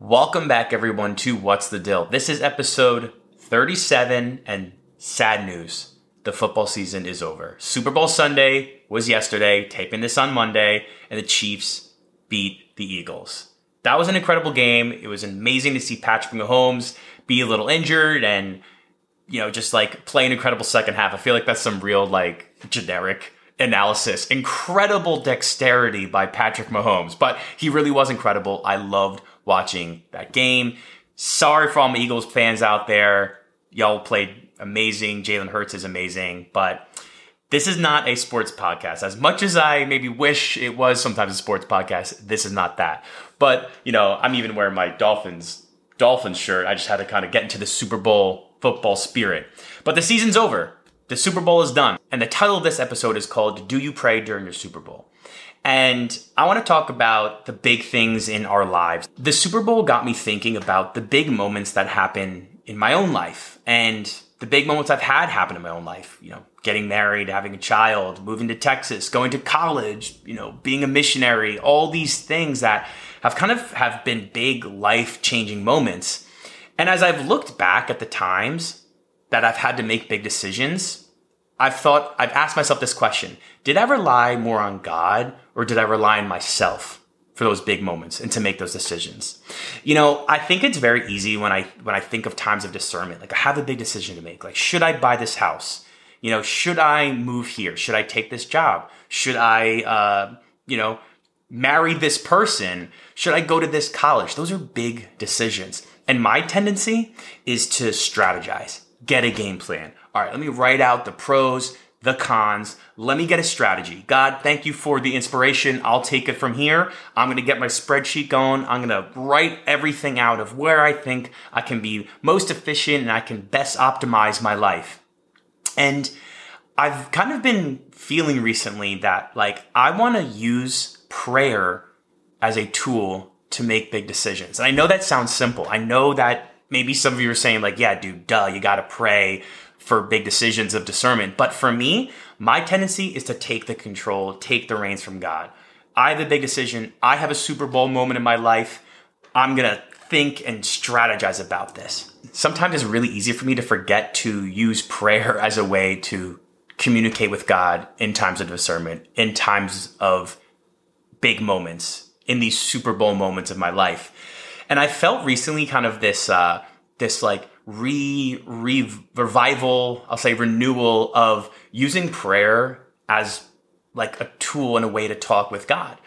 Welcome back, everyone, to What's the Dill? This is episode 37, and sad news the football season is over. Super Bowl Sunday was yesterday, taping this on Monday, and the Chiefs beat the Eagles. That was an incredible game. It was amazing to see Patrick Mahomes be a little injured and, you know, just like play an incredible second half. I feel like that's some real, like, generic analysis. Incredible dexterity by Patrick Mahomes, but he really was incredible. I loved watching that game. Sorry for all my Eagles fans out there. Y'all played amazing. Jalen Hurts is amazing, but this is not a sports podcast. As much as I maybe wish it was sometimes a sports podcast, this is not that. But, you know, I'm even wearing my Dolphins Dolphins shirt. I just had to kind of get into the Super Bowl football spirit. But the season's over. The Super Bowl is done. And the title of this episode is called Do You Pray During Your Super Bowl? And I want to talk about the big things in our lives. The Super Bowl got me thinking about the big moments that happen in my own life and the big moments I've had happen in my own life. You know, getting married, having a child, moving to Texas, going to college, you know, being a missionary, all these things that have kind of have been big life changing moments. And as I've looked back at the times that I've had to make big decisions, I've thought, I've asked myself this question Did I rely more on God or did I rely on myself for those big moments and to make those decisions? You know, I think it's very easy when I when I think of times of discernment, like I have a big decision to make. Like, should I buy this house? You know, should I move here? Should I take this job? Should I, uh, you know, marry this person? Should I go to this college? Those are big decisions. And my tendency is to strategize, get a game plan. All right, let me write out the pros, the cons. Let me get a strategy. God, thank you for the inspiration. I'll take it from here. I'm going to get my spreadsheet going. I'm going to write everything out of where I think I can be most efficient and I can best optimize my life. And I've kind of been feeling recently that like I want to use prayer as a tool to make big decisions. And I know that sounds simple. I know that maybe some of you are saying like, yeah, dude, duh, you got to pray for big decisions of discernment. But for me, my tendency is to take the control, take the reins from God. I have a big decision. I have a Super Bowl moment in my life. I'm going to think and strategize about this. Sometimes it's really easy for me to forget to use prayer as a way to communicate with God in times of discernment, in times of big moments, in these Super Bowl moments of my life. And I felt recently kind of this, uh, this like re, re revival, I'll say renewal of using prayer as like a tool and a way to talk with God.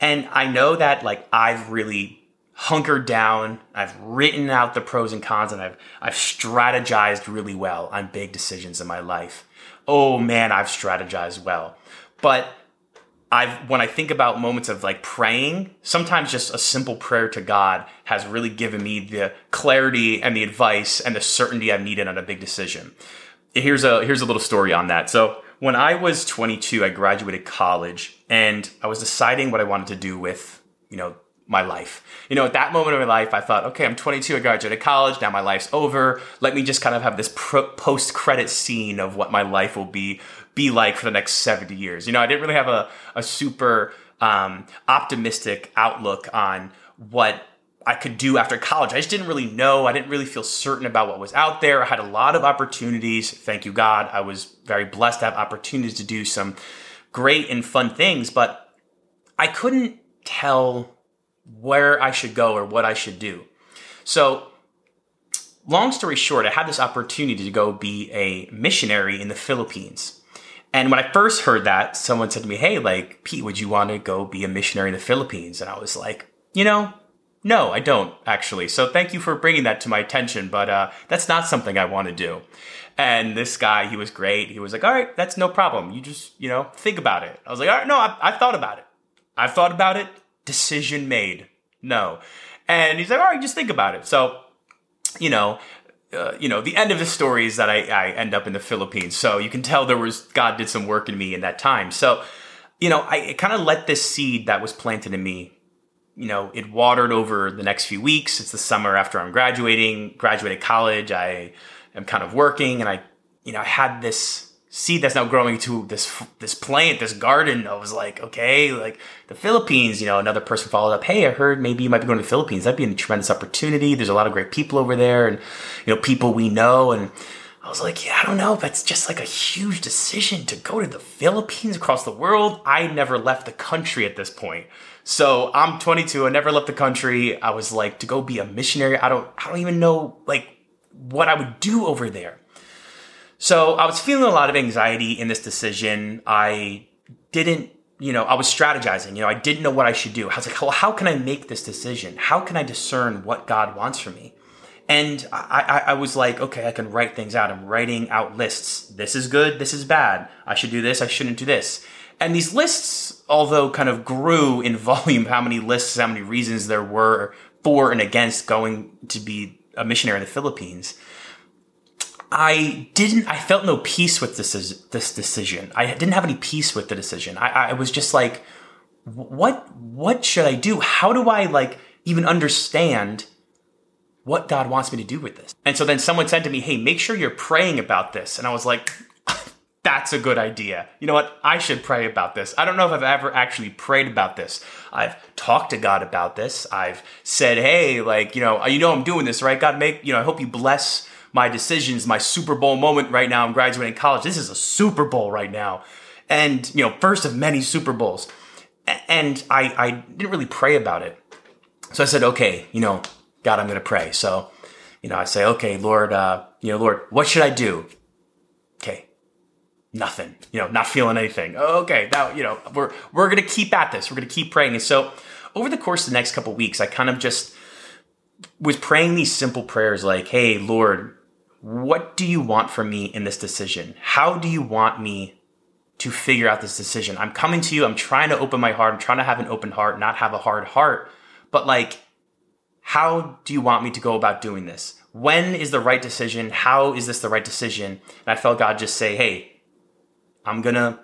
And I know that like I've really hunkered down, I've written out the pros and cons and I've I've strategized really well on big decisions in my life. Oh man, I've strategized well. But I've when I think about moments of like praying, sometimes just a simple prayer to God has really given me the clarity and the advice and the certainty I've needed on a big decision. Here's a here's a little story on that. So when I was 22, I graduated college and I was deciding what I wanted to do with, you know, my life. You know, at that moment of my life, I thought, okay, I'm 22, I graduated college, now my life's over. Let me just kind of have this post credit scene of what my life will be be like for the next 70 years. You know, I didn't really have a, a super um, optimistic outlook on what I could do after college. I just didn't really know. I didn't really feel certain about what was out there. I had a lot of opportunities. Thank you, God. I was very blessed to have opportunities to do some great and fun things, but I couldn't tell where I should go or what I should do. So, long story short, I had this opportunity to go be a missionary in the Philippines. And when I first heard that, someone said to me, Hey, like, Pete, would you want to go be a missionary in the Philippines? And I was like, You know, no, I don't actually. So thank you for bringing that to my attention, but uh, that's not something I want to do. And this guy, he was great. He was like, All right, that's no problem. You just, you know, think about it. I was like, All right, no, I, I thought about it. I've thought about it. Decision made. No. And he's like, All right, just think about it. So, you know, uh, you know, the end of the story is that I, I end up in the Philippines. So you can tell there was, God did some work in me in that time. So, you know, I kind of let this seed that was planted in me, you know, it watered over the next few weeks. It's the summer after I'm graduating, graduated college. I am kind of working and I, you know, I had this seed that's now growing to this this plant, this garden. I was like, okay, like the Philippines. You know, another person followed up. Hey, I heard maybe you might be going to the Philippines. That'd be a tremendous opportunity. There's a lot of great people over there, and you know, people we know. And I was like, yeah, I don't know. That's just like a huge decision to go to the Philippines across the world. I never left the country at this point. So I'm 22. I never left the country. I was like to go be a missionary. I don't. I don't even know like what I would do over there. So I was feeling a lot of anxiety in this decision. I didn't, you know, I was strategizing. You know, I didn't know what I should do. I was like, well, how can I make this decision? How can I discern what God wants for me? And I, I, I, was like, okay, I can write things out. I'm writing out lists. This is good. This is bad. I should do this. I shouldn't do this. And these lists, although kind of grew in volume, how many lists, how many reasons there were for and against going to be a missionary in the Philippines, I didn't, I felt no peace with this, this decision. I didn't have any peace with the decision. I, I was just like, what, what should I do? How do I like even understand what God wants me to do with this? And so then someone said to me, Hey, make sure you're praying about this. And I was like, that's a good idea. You know what? I should pray about this. I don't know if I've ever actually prayed about this. I've talked to God about this. I've said, "Hey, like, you know, you know I'm doing this, right? God make, you know, I hope you bless my decisions, my Super Bowl moment right now. I'm graduating college. This is a Super Bowl right now. And, you know, first of many Super Bowls. And I, I didn't really pray about it. So I said, okay, you know, God, I'm going to pray. So, you know, I say, okay, Lord, uh, you know, Lord, what should I do? Okay. Nothing, you know, not feeling anything. Okay. Now, you know, we're, we're going to keep at this. We're going to keep praying. And so over the course of the next couple weeks, I kind of just was praying these simple prayers like, Hey, Lord, what do you want from me in this decision? How do you want me to figure out this decision? I'm coming to you. I'm trying to open my heart. I'm trying to have an open heart, not have a hard heart. But like, how do you want me to go about doing this? When is the right decision? How is this the right decision? And I felt God just say, Hey, I'm gonna,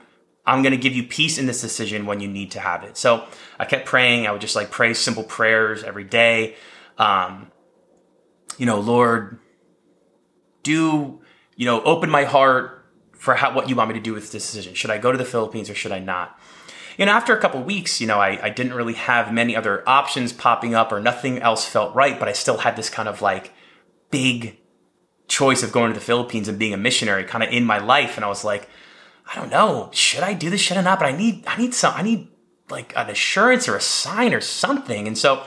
I'm gonna give you peace in this decision when you need to have it. So I kept praying. I would just like pray simple prayers every day. Um, you know, Lord, do, you know, open my heart for how, what you want me to do with this decision. Should I go to the Philippines or should I not? And after a couple weeks, you know, I, I didn't really have many other options popping up or nothing else felt right, but I still had this kind of like big choice of going to the Philippines and being a missionary kind of in my life. And I was like, I don't know, should I do this? shit or not? But I need, I need some, I need like an assurance or a sign or something. And so,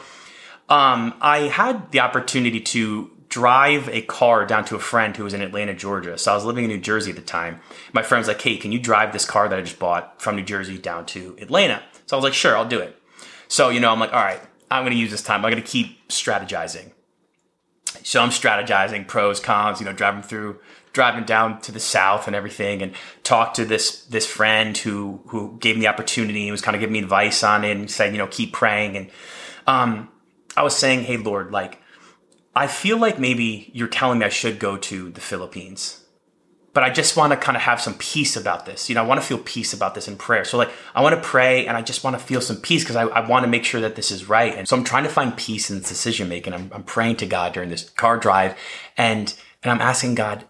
um, I had the opportunity to drive a car down to a friend who was in Atlanta, Georgia. So I was living in New Jersey at the time. My friend was like, hey, can you drive this car that I just bought from New Jersey down to Atlanta? So I was like, sure, I'll do it. So, you know, I'm like, all right, I'm going to use this time. I'm going to keep strategizing. So I'm strategizing pros, cons, you know, driving through, driving down to the south and everything, and talk to this this friend who who gave me the opportunity and was kind of giving me advice on it and saying, you know, keep praying. And um, I was saying, hey, Lord, like I feel like maybe you're telling me I should go to the Philippines, but I just want to kind of have some peace about this. You know, I want to feel peace about this in prayer. So, like, I want to pray and I just want to feel some peace because I, I, want to make sure that this is right. And so I'm trying to find peace in this decision making. I'm, I'm praying to God during this car drive and, and I'm asking God,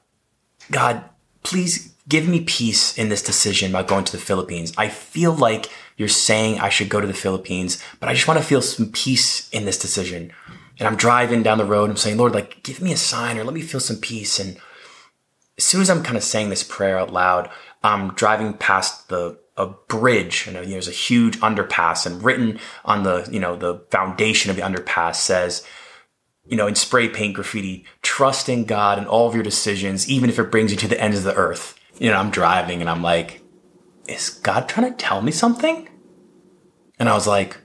God, please give me peace in this decision about going to the Philippines. I feel like you're saying I should go to the Philippines, but I just want to feel some peace in this decision and I'm driving down the road. I'm saying, Lord, like, give me a sign or let me feel some peace. And as soon as I'm kind of saying this prayer out loud, I'm driving past the a bridge and uh, there's a huge underpass and written on the you know the foundation of the underpass says you know in spray paint graffiti trust in god in all of your decisions even if it brings you to the ends of the earth you know i'm driving and i'm like is god trying to tell me something and i was like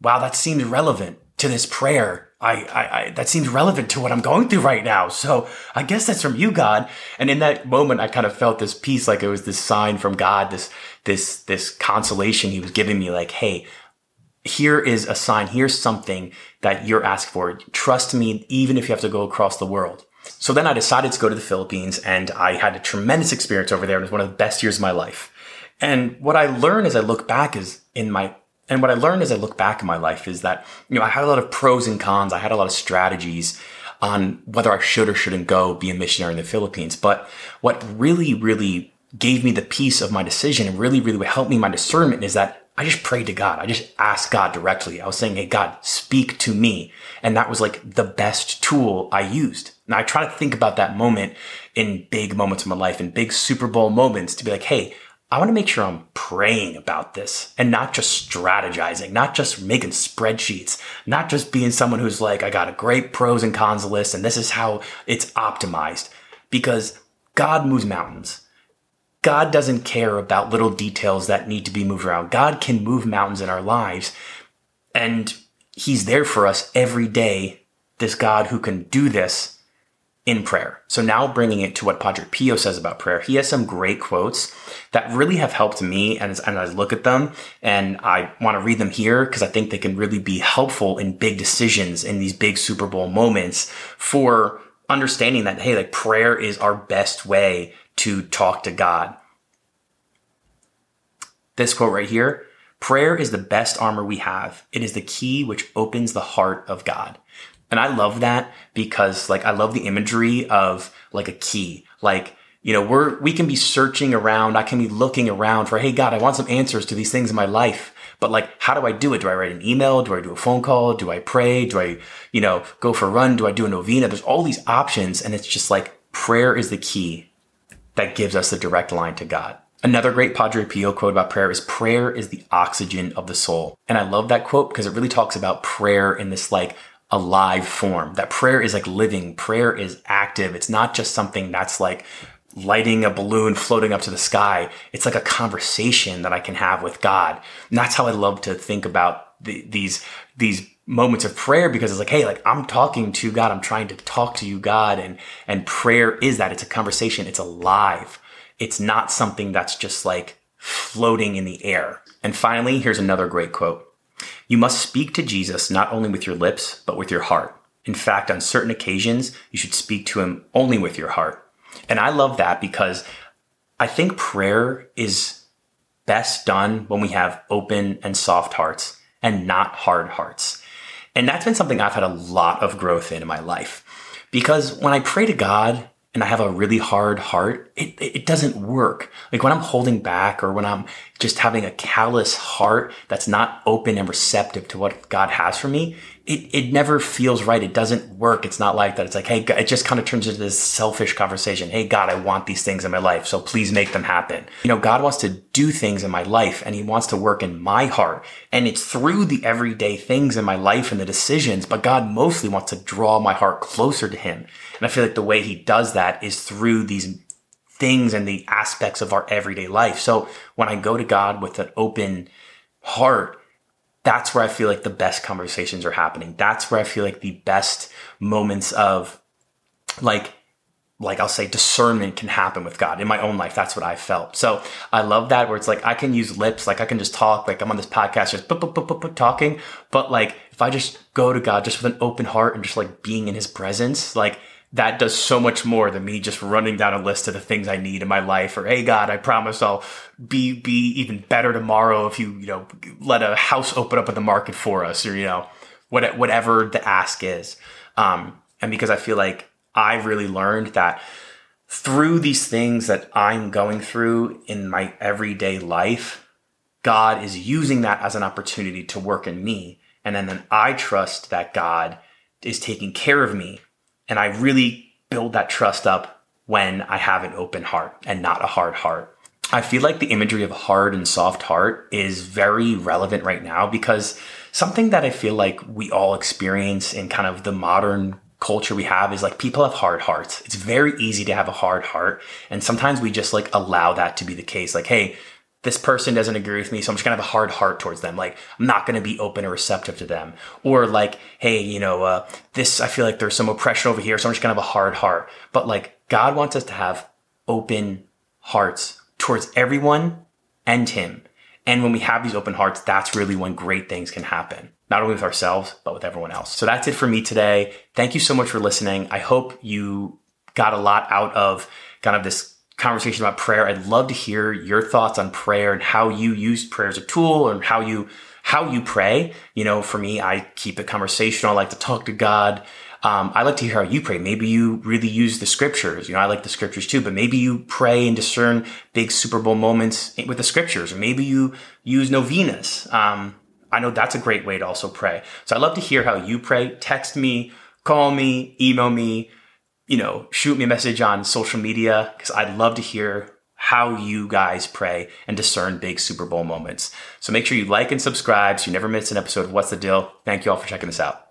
wow that seems relevant to this prayer. I, I, I, that seems relevant to what I'm going through right now. So I guess that's from you, God. And in that moment, I kind of felt this peace, like it was this sign from God, this, this, this consolation he was giving me, like, Hey, here is a sign. Here's something that you're asking for. Trust me, even if you have to go across the world. So then I decided to go to the Philippines and I had a tremendous experience over there. It was one of the best years of my life. And what I learned as I look back is in my and what I learned as I look back in my life is that, you know, I had a lot of pros and cons. I had a lot of strategies. on whether I should or shouldn't go be a missionary in the Philippines. But what really, really gave me the peace of my decision and really, really helped me my discernment is that I just prayed to God. I just asked God directly. I was saying, Hey, God, speak to me. And that was like the best tool I used. And I try to think about that moment in big moments of my life, in big Super Bowl moments to be like, Hey, I want to make sure I'm praying about this and not just strategizing, not just making spreadsheets, not just being someone who's like, I got a great pros and cons list and this is how it's optimized because God moves mountains. God doesn't care about little details that need to be moved around. God can move mountains in our lives and he's there for us every day. This God who can do this in prayer. So now bringing it to what Padre Pio says about prayer, he has some great quotes that really have helped me and, and I look at them and I want to read them here because I think they can really be helpful in big decisions in these big Super Bowl moments for understanding that, hey, like prayer is our best way to talk to God. This quote right here, prayer is the best armor we have. It is the key which opens the heart of God. And I love that because like I love the imagery of like a key. Like, you know, we're, we can be searching around. I can be looking around for, Hey God, I want some answers to these things in my life. But like, how do I do it? Do I write an email? Do I do a phone call? Do I pray? Do I, you know, go for a run? Do I do a novena? There's all these options. And it's just like prayer is the key that gives us the direct line to God. Another great Padre Pio quote about prayer is prayer is the oxygen of the soul. And I love that quote because it really talks about prayer in this like alive form. That prayer is like living. Prayer is active. It's not just something that's like lighting a balloon floating up to the sky. It's like a conversation that I can have with God. And that's how I love to think about the, these, these moments of prayer because it's like, Hey, like I'm talking to God. I'm trying to talk to you, God. And, and prayer is that it's a conversation. It's alive. It's not something that's just like floating in the air. And finally, here's another great quote. You must speak to Jesus not only with your lips, but with your heart. In fact, on certain occasions, you should speak to him only with your heart. And I love that because I think prayer is best done when we have open and soft hearts and not hard hearts. And that's been something I've had a lot of growth in in my life. Because when I pray to God and I have a really hard heart, it, it doesn't work. Like when I'm holding back or when I'm just having a callous heart that's not open and receptive to what God has for me, it, it never feels right. It doesn't work. It's not like that. It's like, hey, it just kind of turns into this selfish conversation. Hey, God, I want these things in my life. So please make them happen. You know, God wants to do things in my life and he wants to work in my heart. And it's through the everyday things in my life and the decisions, but God mostly wants to draw my heart closer to him. And I feel like the way he does that is through these things and the aspects of our everyday life. So when I go to God with an open heart, that's where I feel like the best conversations are happening. That's where I feel like the best moments of like like I'll say discernment can happen with God in my own life. That's what I felt. So I love that where it's like I can use lips, like I can just talk, like I'm on this podcast just talking. But like if I just go to God just with an open heart and just like being in his presence, like that does so much more than me just running down a list of the things I need in my life or, hey God, I promise I'll be, be even better tomorrow if you, you know, let a house open up in the market for us or, you know, what, whatever the ask is. Um, and because I feel like I really learned that through these things that I'm going through in my everyday life, God is using that as an opportunity to work in me. And then, then I trust that God is taking care of me and I really build that trust up when I have an open heart and not a hard heart. I feel like the imagery of a hard and soft heart is very relevant right now because something that I feel like we all experience in kind of the modern culture we have is like people have hard hearts. It's very easy to have a hard heart. And sometimes we just like allow that to be the case. Like, hey, this person doesn't agree with me, so I'm just gonna have a hard heart towards them. Like, I'm not gonna be open or receptive to them. Or like, hey, you know, uh, this, I feel like there's some oppression over here, so I'm just gonna have a hard heart. But like, God wants us to have open hearts towards everyone and Him. And when we have these open hearts, that's really when great things can happen, not only with ourselves, but with everyone else. So that's it for me today. Thank you so much for listening. I hope you got a lot out of kind of this conversation about prayer. I'd love to hear your thoughts on prayer and how you use prayer as a tool and how you how you pray. You know, for me, I keep it conversational. I like to talk to God. Um, I like to hear how you pray. Maybe you really use the scriptures. You know, I like the scriptures too, but maybe you pray and discern big Super Bowl moments with the scriptures, or maybe you use novenas. Um, I know that's a great way to also pray. So I'd love to hear how you pray. Text me, call me, email me, you know, shoot me a message on social media because I'd love to hear how you guys pray and discern big Super Bowl moments. So make sure you like and subscribe so you never miss an episode of What's the Deal. Thank you all for checking this out.